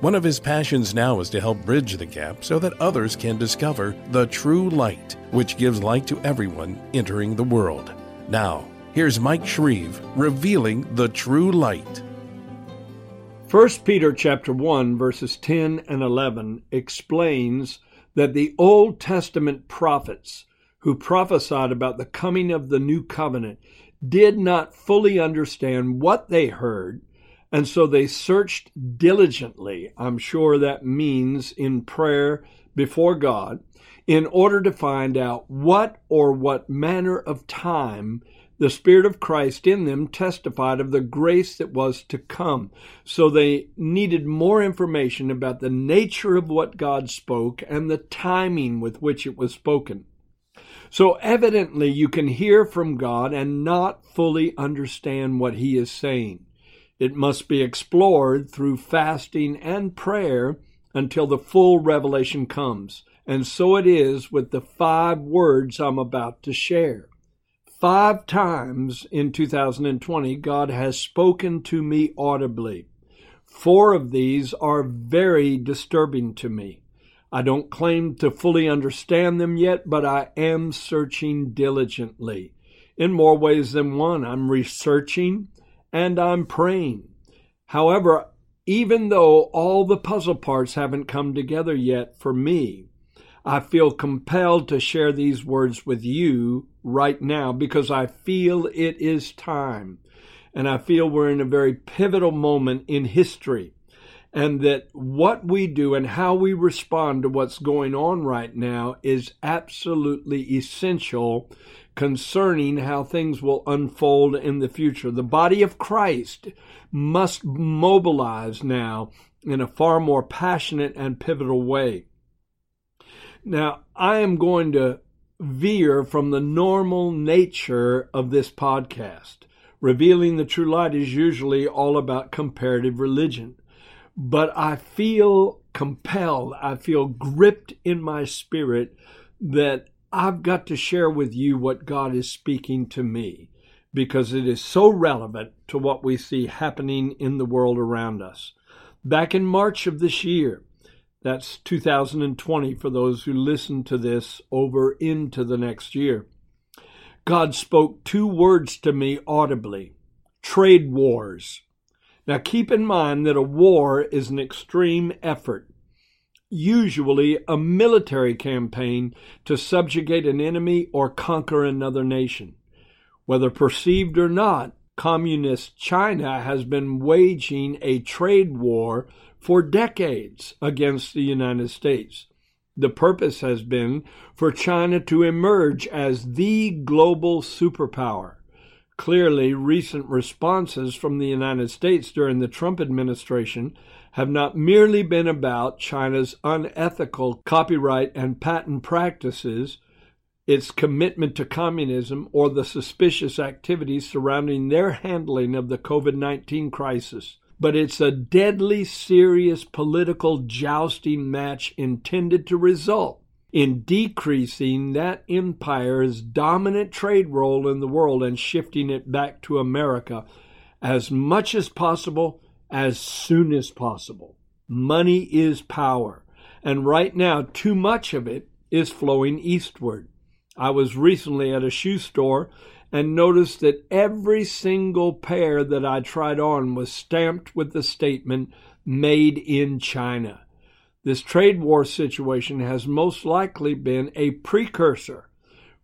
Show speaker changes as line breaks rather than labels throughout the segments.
One of his passions now is to help bridge the gap so that others can discover the true light, which gives light to everyone entering the world. Now, here's Mike Shreve revealing the true light.
1 Peter chapter 1 verses 10 and 11 explains that the Old Testament prophets who prophesied about the coming of the new covenant did not fully understand what they heard, and so they searched diligently. I'm sure that means in prayer before God, in order to find out what or what manner of time the Spirit of Christ in them testified of the grace that was to come. So they needed more information about the nature of what God spoke and the timing with which it was spoken. So evidently you can hear from God and not fully understand what He is saying. It must be explored through fasting and prayer until the full revelation comes. And so it is with the five words I'm about to share. Five times in 2020, God has spoken to me audibly. Four of these are very disturbing to me. I don't claim to fully understand them yet, but I am searching diligently. In more ways than one, I'm researching and I'm praying. However, even though all the puzzle parts haven't come together yet for me, I feel compelled to share these words with you right now because I feel it is time. And I feel we're in a very pivotal moment in history. And that what we do and how we respond to what's going on right now is absolutely essential concerning how things will unfold in the future. The body of Christ must mobilize now in a far more passionate and pivotal way. Now, I am going to veer from the normal nature of this podcast. Revealing the True Light is usually all about comparative religion. But I feel compelled, I feel gripped in my spirit that I've got to share with you what God is speaking to me because it is so relevant to what we see happening in the world around us. Back in March of this year, that's 2020 for those who listen to this over into the next year. God spoke two words to me audibly trade wars. Now keep in mind that a war is an extreme effort, usually a military campaign to subjugate an enemy or conquer another nation. Whether perceived or not, Communist China has been waging a trade war for decades against the United States. The purpose has been for China to emerge as the global superpower. Clearly, recent responses from the United States during the Trump administration have not merely been about China's unethical copyright and patent practices, its commitment to communism, or the suspicious activities surrounding their handling of the COVID 19 crisis but it's a deadly serious political jousting match intended to result in decreasing that empire's dominant trade role in the world and shifting it back to America as much as possible, as soon as possible. Money is power, and right now, too much of it is flowing eastward. I was recently at a shoe store and noticed that every single pair that I tried on was stamped with the statement, Made in China. This trade war situation has most likely been a precursor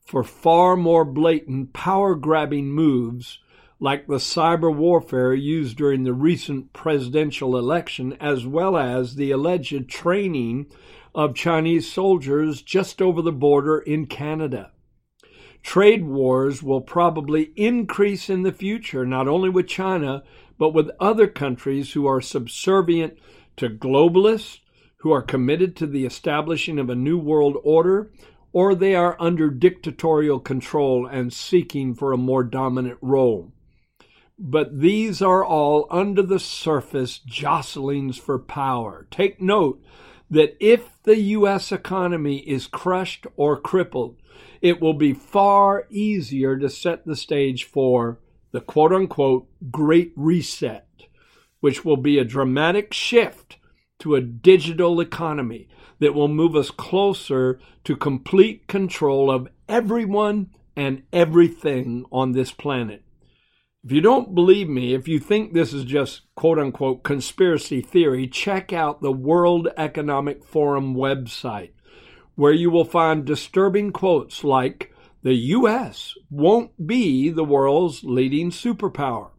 for far more blatant power grabbing moves like the cyber warfare used during the recent presidential election, as well as the alleged training of Chinese soldiers just over the border in Canada. Trade wars will probably increase in the future, not only with China, but with other countries who are subservient to globalists, who are committed to the establishing of a new world order, or they are under dictatorial control and seeking for a more dominant role. But these are all under the surface jostlings for power. Take note that if the U.S. economy is crushed or crippled, it will be far easier to set the stage for the quote unquote Great Reset, which will be a dramatic shift to a digital economy that will move us closer to complete control of everyone and everything on this planet. If you don't believe me, if you think this is just quote unquote conspiracy theory, check out the World Economic Forum website, where you will find disturbing quotes like, the U.S. won't be the world's leading superpower,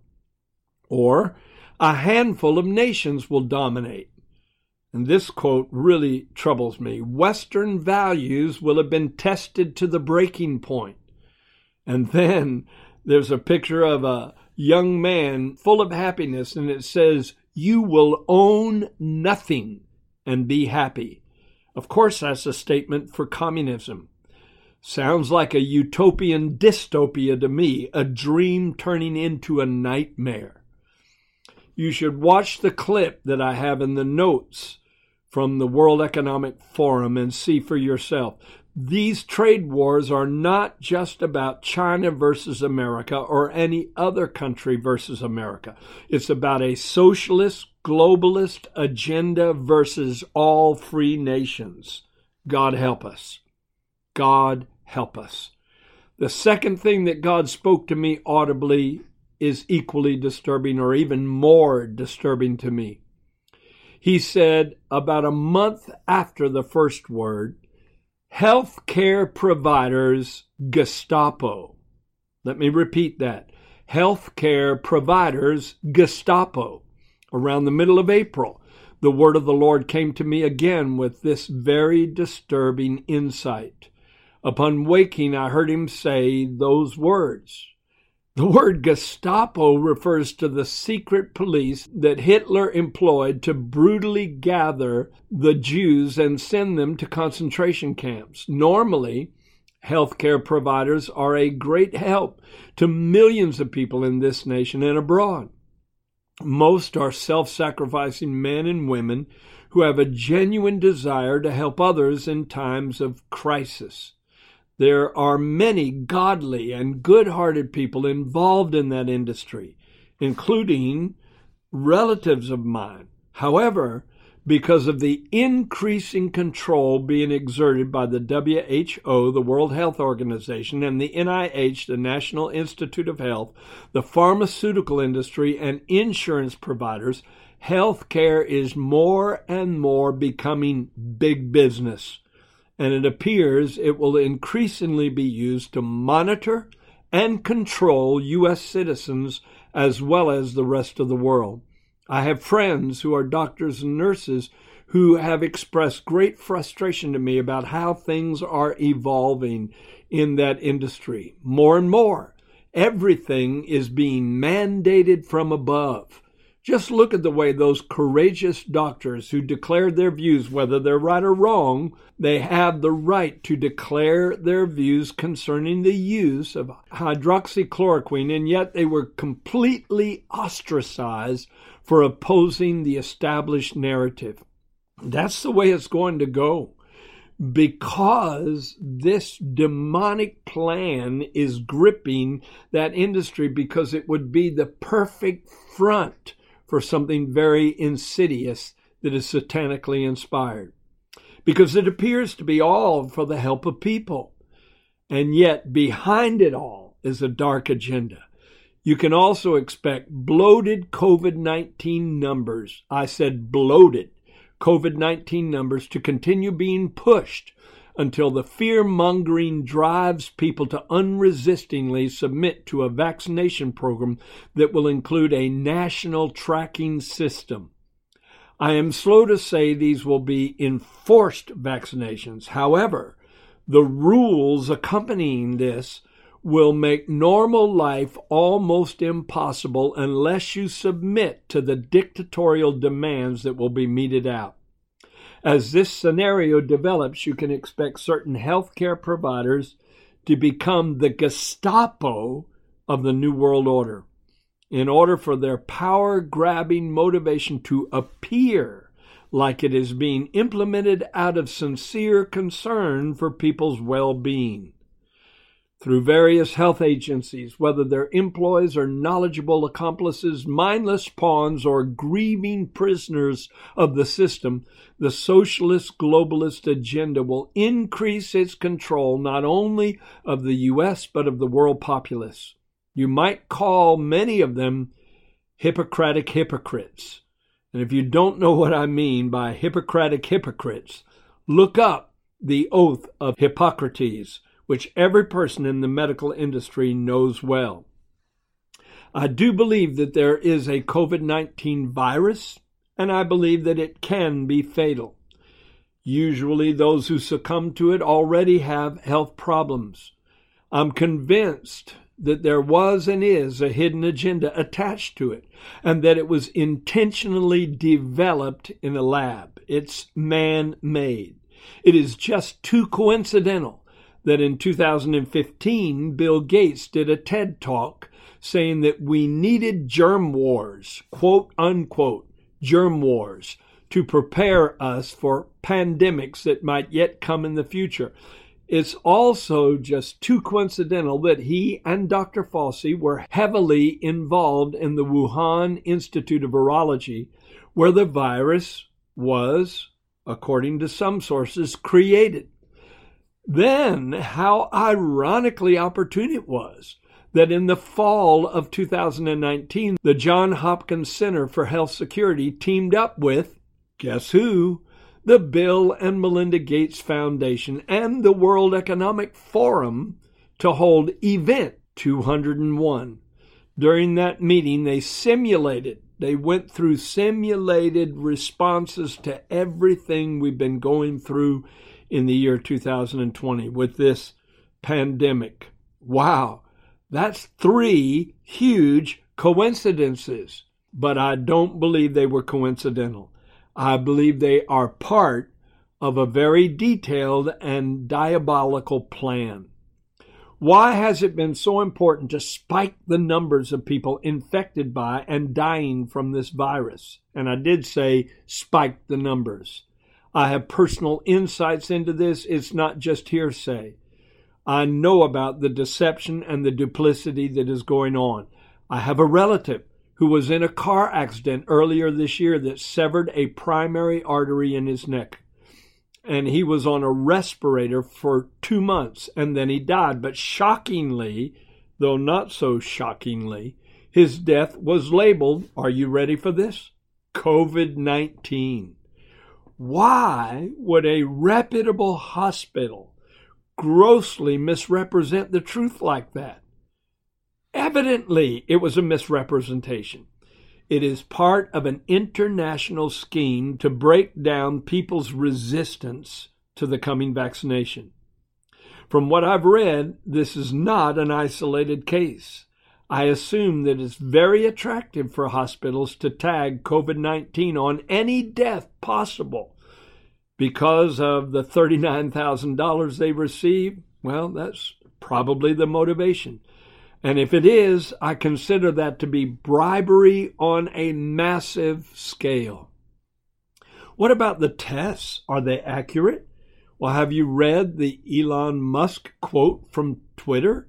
or a handful of nations will dominate. And this quote really troubles me. Western values will have been tested to the breaking point. And then there's a picture of a young man full of happiness, and it says, You will own nothing and be happy. Of course, that's a statement for communism. Sounds like a utopian dystopia to me, a dream turning into a nightmare you should watch the clip that I have in the notes from the World Economic Forum and see for yourself. These trade wars are not just about China versus America or any other country versus America. It's about a socialist, globalist agenda versus all free nations. God help us. God help us. The second thing that God spoke to me audibly is equally disturbing or even more disturbing to me. He said about a month after the first word, healthcare providers Gestapo. Let me repeat that. Healthcare providers Gestapo. Around the middle of April, the word of the Lord came to me again with this very disturbing insight. Upon waking, I heard him say those words the word Gestapo refers to the secret police that Hitler employed to brutally gather the Jews and send them to concentration camps. Normally, healthcare providers are a great help to millions of people in this nation and abroad. Most are self sacrificing men and women who have a genuine desire to help others in times of crisis. There are many godly and good hearted people involved in that industry, including relatives of mine. However, because of the increasing control being exerted by the WHO, the World Health Organization, and the NIH, the National Institute of Health, the pharmaceutical industry, and insurance providers, healthcare is more and more becoming big business and it appears it will increasingly be used to monitor and control U.S. citizens as well as the rest of the world. I have friends who are doctors and nurses who have expressed great frustration to me about how things are evolving in that industry. More and more, everything is being mandated from above. Just look at the way those courageous doctors who declared their views, whether they're right or wrong, they have the right to declare their views concerning the use of hydroxychloroquine, and yet they were completely ostracized for opposing the established narrative. That's the way it's going to go because this demonic plan is gripping that industry because it would be the perfect front for something very insidious that is satanically inspired. Because it appears to be all for the help of people. And yet, behind it all is a dark agenda. You can also expect bloated COVID 19 numbers. I said bloated COVID 19 numbers to continue being pushed until the fear mongering drives people to unresistingly submit to a vaccination program that will include a national tracking system. I am slow to say these will be enforced vaccinations. However, the rules accompanying this will make normal life almost impossible unless you submit to the dictatorial demands that will be meted out. As this scenario develops, you can expect certain healthcare providers to become the Gestapo of the New World Order in order for their power grabbing motivation to appear like it is being implemented out of sincere concern for people's well being through various health agencies, whether their employees are knowledgeable accomplices, mindless pawns, or grieving prisoners of the system, the socialist globalist agenda will increase its control not only of the U.S., but of the world populace. You might call many of them Hippocratic hypocrites. And if you don't know what I mean by Hippocratic hypocrites, look up the oath of Hippocrates which every person in the medical industry knows well. I do believe that there is a COVID 19 virus, and I believe that it can be fatal. Usually, those who succumb to it already have health problems. I'm convinced that there was and is a hidden agenda attached to it, and that it was intentionally developed in a lab. It's man made. It is just too coincidental that in 2015, Bill Gates did a TED talk saying that we needed germ wars, quote unquote, germ wars, to prepare us for pandemics that might yet come in the future. It's also just too coincidental that he and Dr. Fauci were heavily involved in the Wuhan Institute of Virology, where the virus was, according to some sources, created. Then, how ironically opportune it was that in the fall of 2019, the John Hopkins Center for Health Security teamed up with, guess who? The Bill and Melinda Gates Foundation and the World Economic Forum to hold Event 201. During that meeting, they simulated, they went through simulated responses to everything we've been going through in the year 2020 with this pandemic. Wow, that's three huge coincidences, but I don't believe they were coincidental. I believe they are part of a very detailed and diabolical plan. Why has it been so important to spike the numbers of people infected by and dying from this virus? And I did say spike the numbers. I have personal insights into this. It's not just hearsay. I know about the deception and the duplicity that is going on. I have a relative who was in a car accident earlier this year that severed a primary artery in his neck. And he was on a respirator for two months and then he died. But shockingly, though not so shockingly, his death was labeled, are you ready for this? COVID 19. Why would a reputable hospital grossly misrepresent the truth like that? Evidently, it was a misrepresentation. It is part of an international scheme to break down people's resistance to the coming vaccination. From what I've read, this is not an isolated case. I assume that it's very attractive for hospitals to tag COVID 19 on any death possible because of the $39,000 they receive. Well, that's probably the motivation. And if it is, I consider that to be bribery on a massive scale. What about the tests? Are they accurate? Well, have you read the Elon Musk quote from Twitter?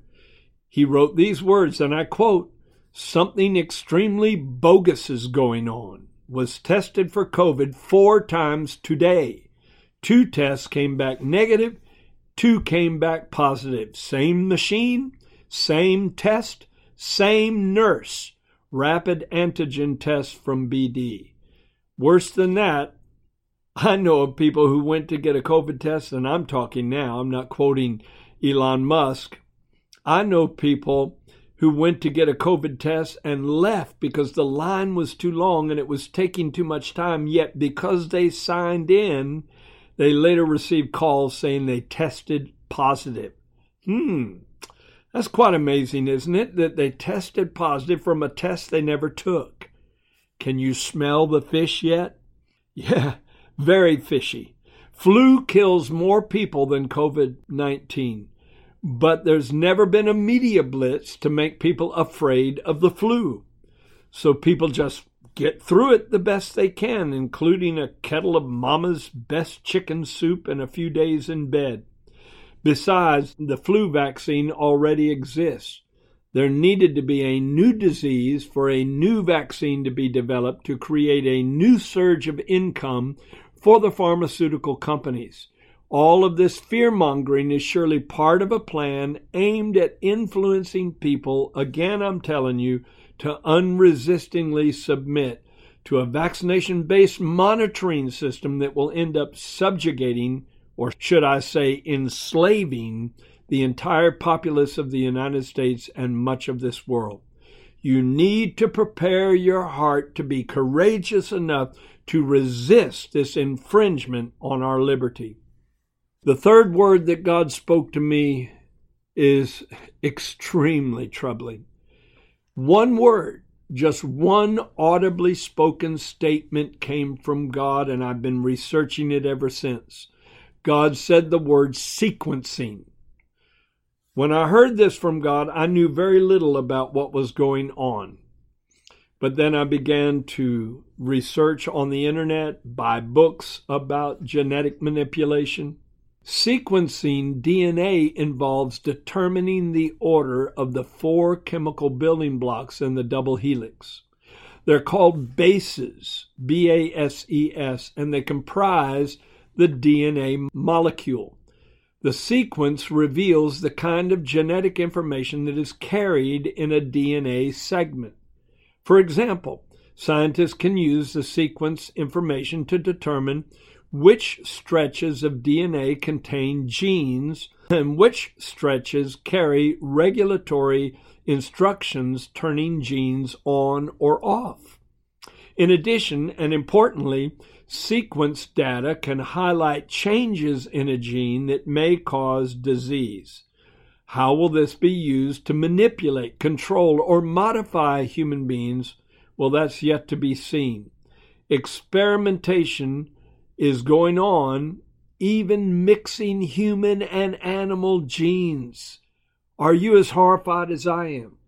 He wrote these words, and I quote, Something extremely bogus is going on. Was tested for COVID four times today. Two tests came back negative, two came back positive. Same machine, same test, same nurse. Rapid antigen test from BD. Worse than that, I know of people who went to get a COVID test, and I'm talking now, I'm not quoting Elon Musk. I know people who went to get a COVID test and left because the line was too long and it was taking too much time. Yet, because they signed in, they later received calls saying they tested positive. Hmm, that's quite amazing, isn't it? That they tested positive from a test they never took. Can you smell the fish yet? Yeah, very fishy. Flu kills more people than COVID 19, but there's never been a media blitz to make people afraid of the flu. So people just get through it the best they can, including a kettle of mama's best chicken soup and a few days in bed. Besides, the flu vaccine already exists. There needed to be a new disease for a new vaccine to be developed to create a new surge of income for the pharmaceutical companies. All of this fear mongering is surely part of a plan aimed at influencing people, again, I'm telling you, to unresistingly submit to a vaccination based monitoring system that will end up subjugating, or should I say, enslaving, the entire populace of the United States and much of this world. You need to prepare your heart to be courageous enough to resist this infringement on our liberty. The third word that God spoke to me is extremely troubling. One word, just one audibly spoken statement came from God, and I've been researching it ever since. God said the word sequencing. When I heard this from God, I knew very little about what was going on. But then I began to research on the internet, buy books about genetic manipulation. Sequencing DNA involves determining the order of the four chemical building blocks in the double helix. They're called bases, B A S E S, and they comprise the DNA molecule. The sequence reveals the kind of genetic information that is carried in a DNA segment. For example, scientists can use the sequence information to determine which stretches of DNA contain genes and which stretches carry regulatory instructions turning genes on or off. In addition, and importantly, sequence data can highlight changes in a gene that may cause disease. How will this be used to manipulate, control, or modify human beings? Well, that's yet to be seen. Experimentation is going on, even mixing human and animal genes. Are you as horrified as I am?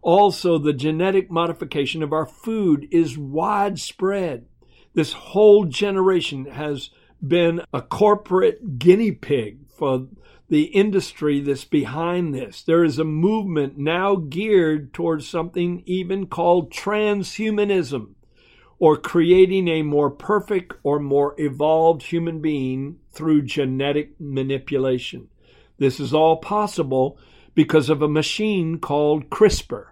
Also, the genetic modification of our food is widespread. This whole generation has been a corporate guinea pig for the industry that's behind this. There is a movement now geared towards something even called transhumanism or creating a more perfect or more evolved human being through genetic manipulation. This is all possible because of a machine called CRISPR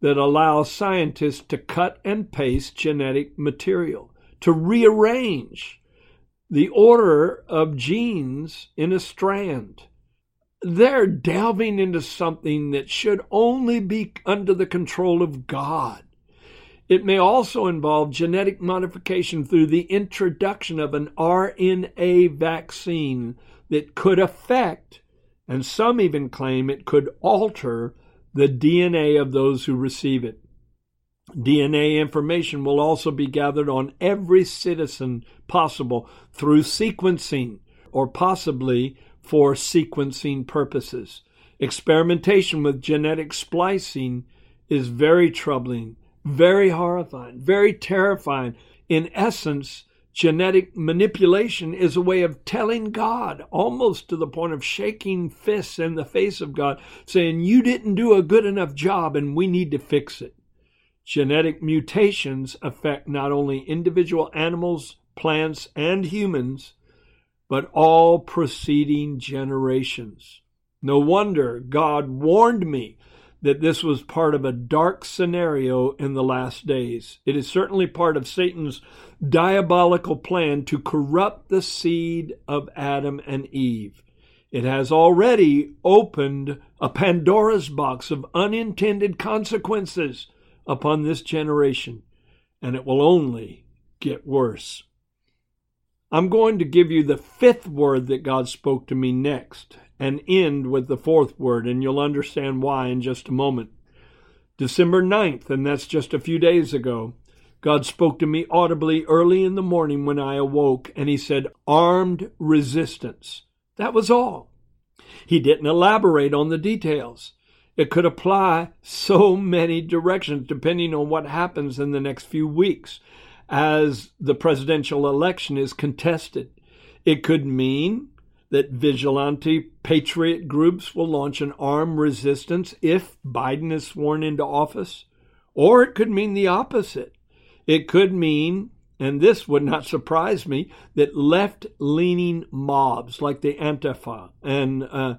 that allows scientists to cut and paste genetic material, to rearrange the order of genes in a strand. They're delving into something that should only be under the control of God. It may also involve genetic modification through the introduction of an RNA vaccine that could affect, and some even claim it could alter, the DNA of those who receive it. DNA information will also be gathered on every citizen possible through sequencing or possibly for sequencing purposes. Experimentation with genetic splicing is very troubling very horrifying, very terrifying. In essence, genetic manipulation is a way of telling God, almost to the point of shaking fists in the face of God, saying, You didn't do a good enough job and we need to fix it. Genetic mutations affect not only individual animals, plants, and humans, but all preceding generations. No wonder God warned me that this was part of a dark scenario in the last days. It is certainly part of Satan's diabolical plan to corrupt the seed of Adam and Eve. It has already opened a Pandora's box of unintended consequences upon this generation, and it will only get worse. I'm going to give you the fifth word that God spoke to me next, and end with the fourth word, and you'll understand why in just a moment. December 9th, and that's just a few days ago, God spoke to me audibly early in the morning when I awoke, and He said, Armed resistance. That was all. He didn't elaborate on the details. It could apply so many directions depending on what happens in the next few weeks as the presidential election is contested. It could mean that vigilante patriot groups will launch an armed resistance if Biden is sworn into office, or it could mean the opposite. It could mean, and this would not surprise me, that left leaning mobs like the Antifa and, uh,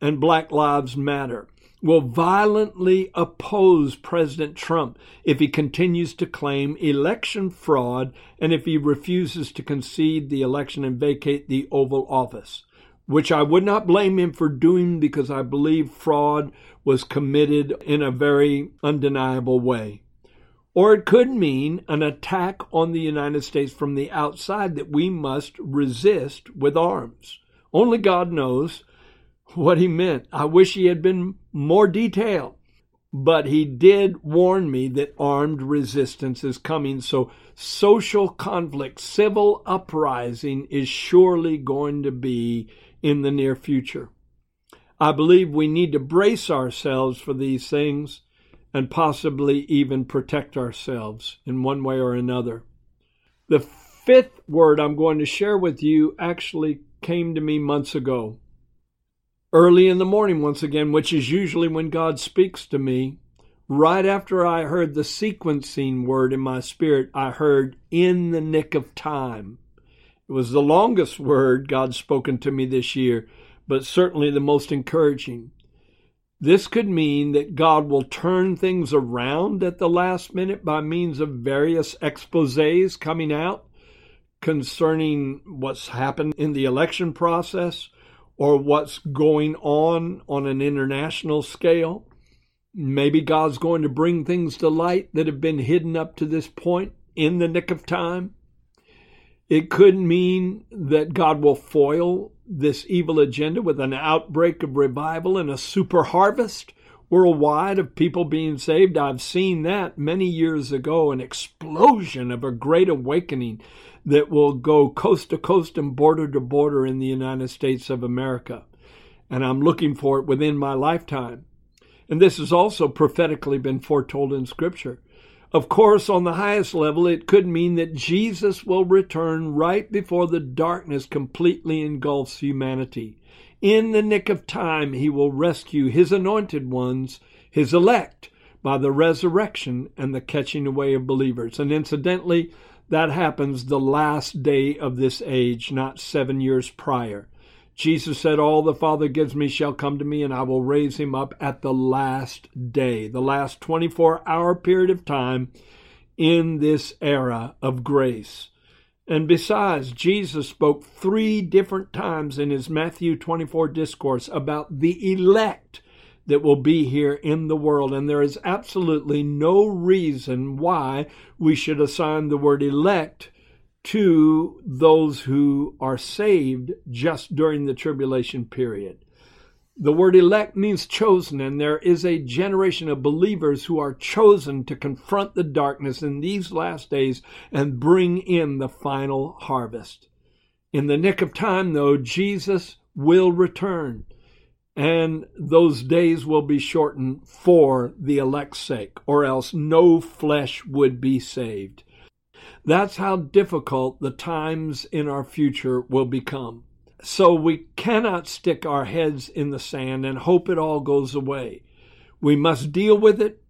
and Black Lives Matter will violently oppose President Trump if he continues to claim election fraud and if he refuses to concede the election and vacate the Oval Office, which I would not blame him for doing because I believe fraud was committed in a very undeniable way. Or it could mean an attack on the United States from the outside that we must resist with arms. Only God knows what he meant. I wish he had been more detailed. But he did warn me that armed resistance is coming. So social conflict, civil uprising is surely going to be in the near future. I believe we need to brace ourselves for these things and possibly even protect ourselves in one way or another. The fifth word I'm going to share with you actually came to me months ago early in the morning once again, which is usually when God speaks to me. Right after I heard the sequencing word in my spirit, I heard in the nick of time. It was the longest word God's spoken to me this year, but certainly the most encouraging. This could mean that God will turn things around at the last minute by means of various exposes coming out concerning what's happened in the election process or what's going on on an international scale. Maybe God's going to bring things to light that have been hidden up to this point in the nick of time. It could mean that God will foil this evil agenda with an outbreak of revival and a super harvest worldwide of people being saved. I've seen that many years ago, an explosion of a great awakening that will go coast to coast and border to border in the United States of America. And I'm looking for it within my lifetime. And this has also prophetically been foretold in Scripture. Of course, on the highest level, it could mean that Jesus will return right before the darkness completely engulfs humanity. In the nick of time, he will rescue his anointed ones, his elect, by the resurrection and the catching away of believers. And incidentally, that happens the last day of this age, not seven years prior. Jesus said, All the Father gives me shall come to me, and I will raise him up at the last day, the last 24 hour period of time in this era of grace. And besides, Jesus spoke three different times in his Matthew 24 discourse about the elect that will be here in the world. And there is absolutely no reason why we should assign the word elect to those who are saved just during the tribulation period. The word elect means chosen, and there is a generation of believers who are chosen to confront the darkness in these last days and bring in the final harvest. In the nick of time, though, Jesus will return and those days will be shortened for the elect's sake, or else no flesh would be saved. That's how difficult the times in our future will become. So we cannot stick our heads in the sand and hope it all goes away. We must deal with it.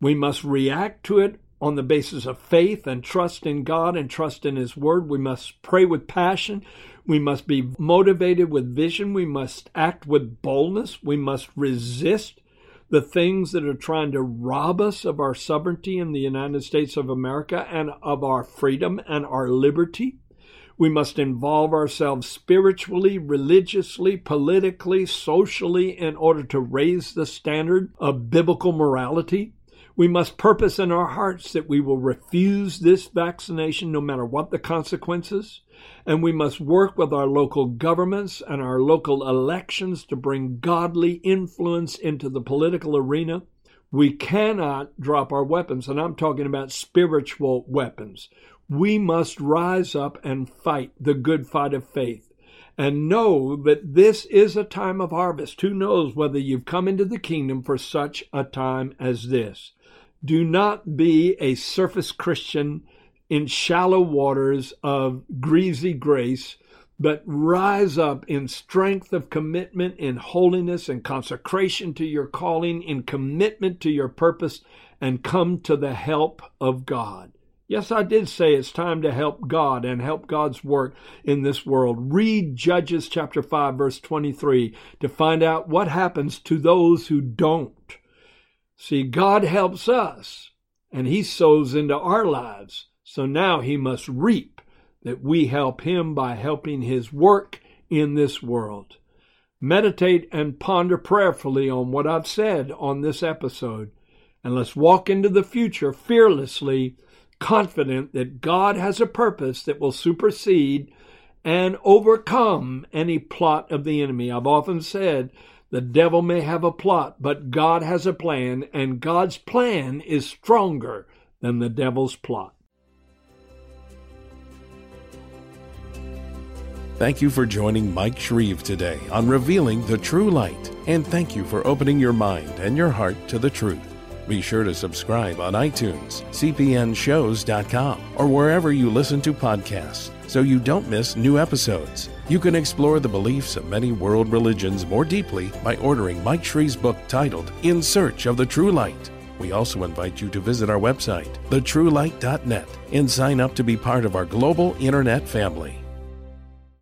We must react to it on the basis of faith and trust in God and trust in His Word. We must pray with passion. We must be motivated with vision. We must act with boldness. We must resist the things that are trying to rob us of our sovereignty in the United States of America and of our freedom and our liberty. We must involve ourselves spiritually, religiously, politically, socially in order to raise the standard of biblical morality. We must purpose in our hearts that we will refuse this vaccination no matter what the consequences. And we must work with our local governments and our local elections to bring godly influence into the political arena. We cannot drop our weapons, and I'm talking about spiritual weapons. We must rise up and fight the good fight of faith and know that this is a time of harvest. Who knows whether you've come into the kingdom for such a time as this? Do not be a surface Christian in shallow waters of greasy grace, but rise up in strength of commitment, in holiness and consecration to your calling, in commitment to your purpose, and come to the help of God. Yes, I did say it's time to help God and help God's work in this world. Read Judges chapter 5 verse 23 to find out what happens to those who don't. See, God helps us and he sows into our lives. So now he must reap that we help him by helping his work in this world. Meditate and ponder prayerfully on what I've said on this episode, and let's walk into the future fearlessly, confident that God has a purpose that will supersede and overcome any plot of the enemy. I've often said the devil may have a plot, but God has a plan, and God's plan is stronger than the devil's plot.
Thank you for joining Mike Shreve today on Revealing the True Light, and thank you for opening your mind and your heart to the truth. Be sure to subscribe on iTunes, cpnshows.com, or wherever you listen to podcasts so you don't miss new episodes. You can explore the beliefs of many world religions more deeply by ordering Mike Shreve's book titled In Search of the True Light. We also invite you to visit our website, thetruelight.net, and sign up to be part of our global internet family.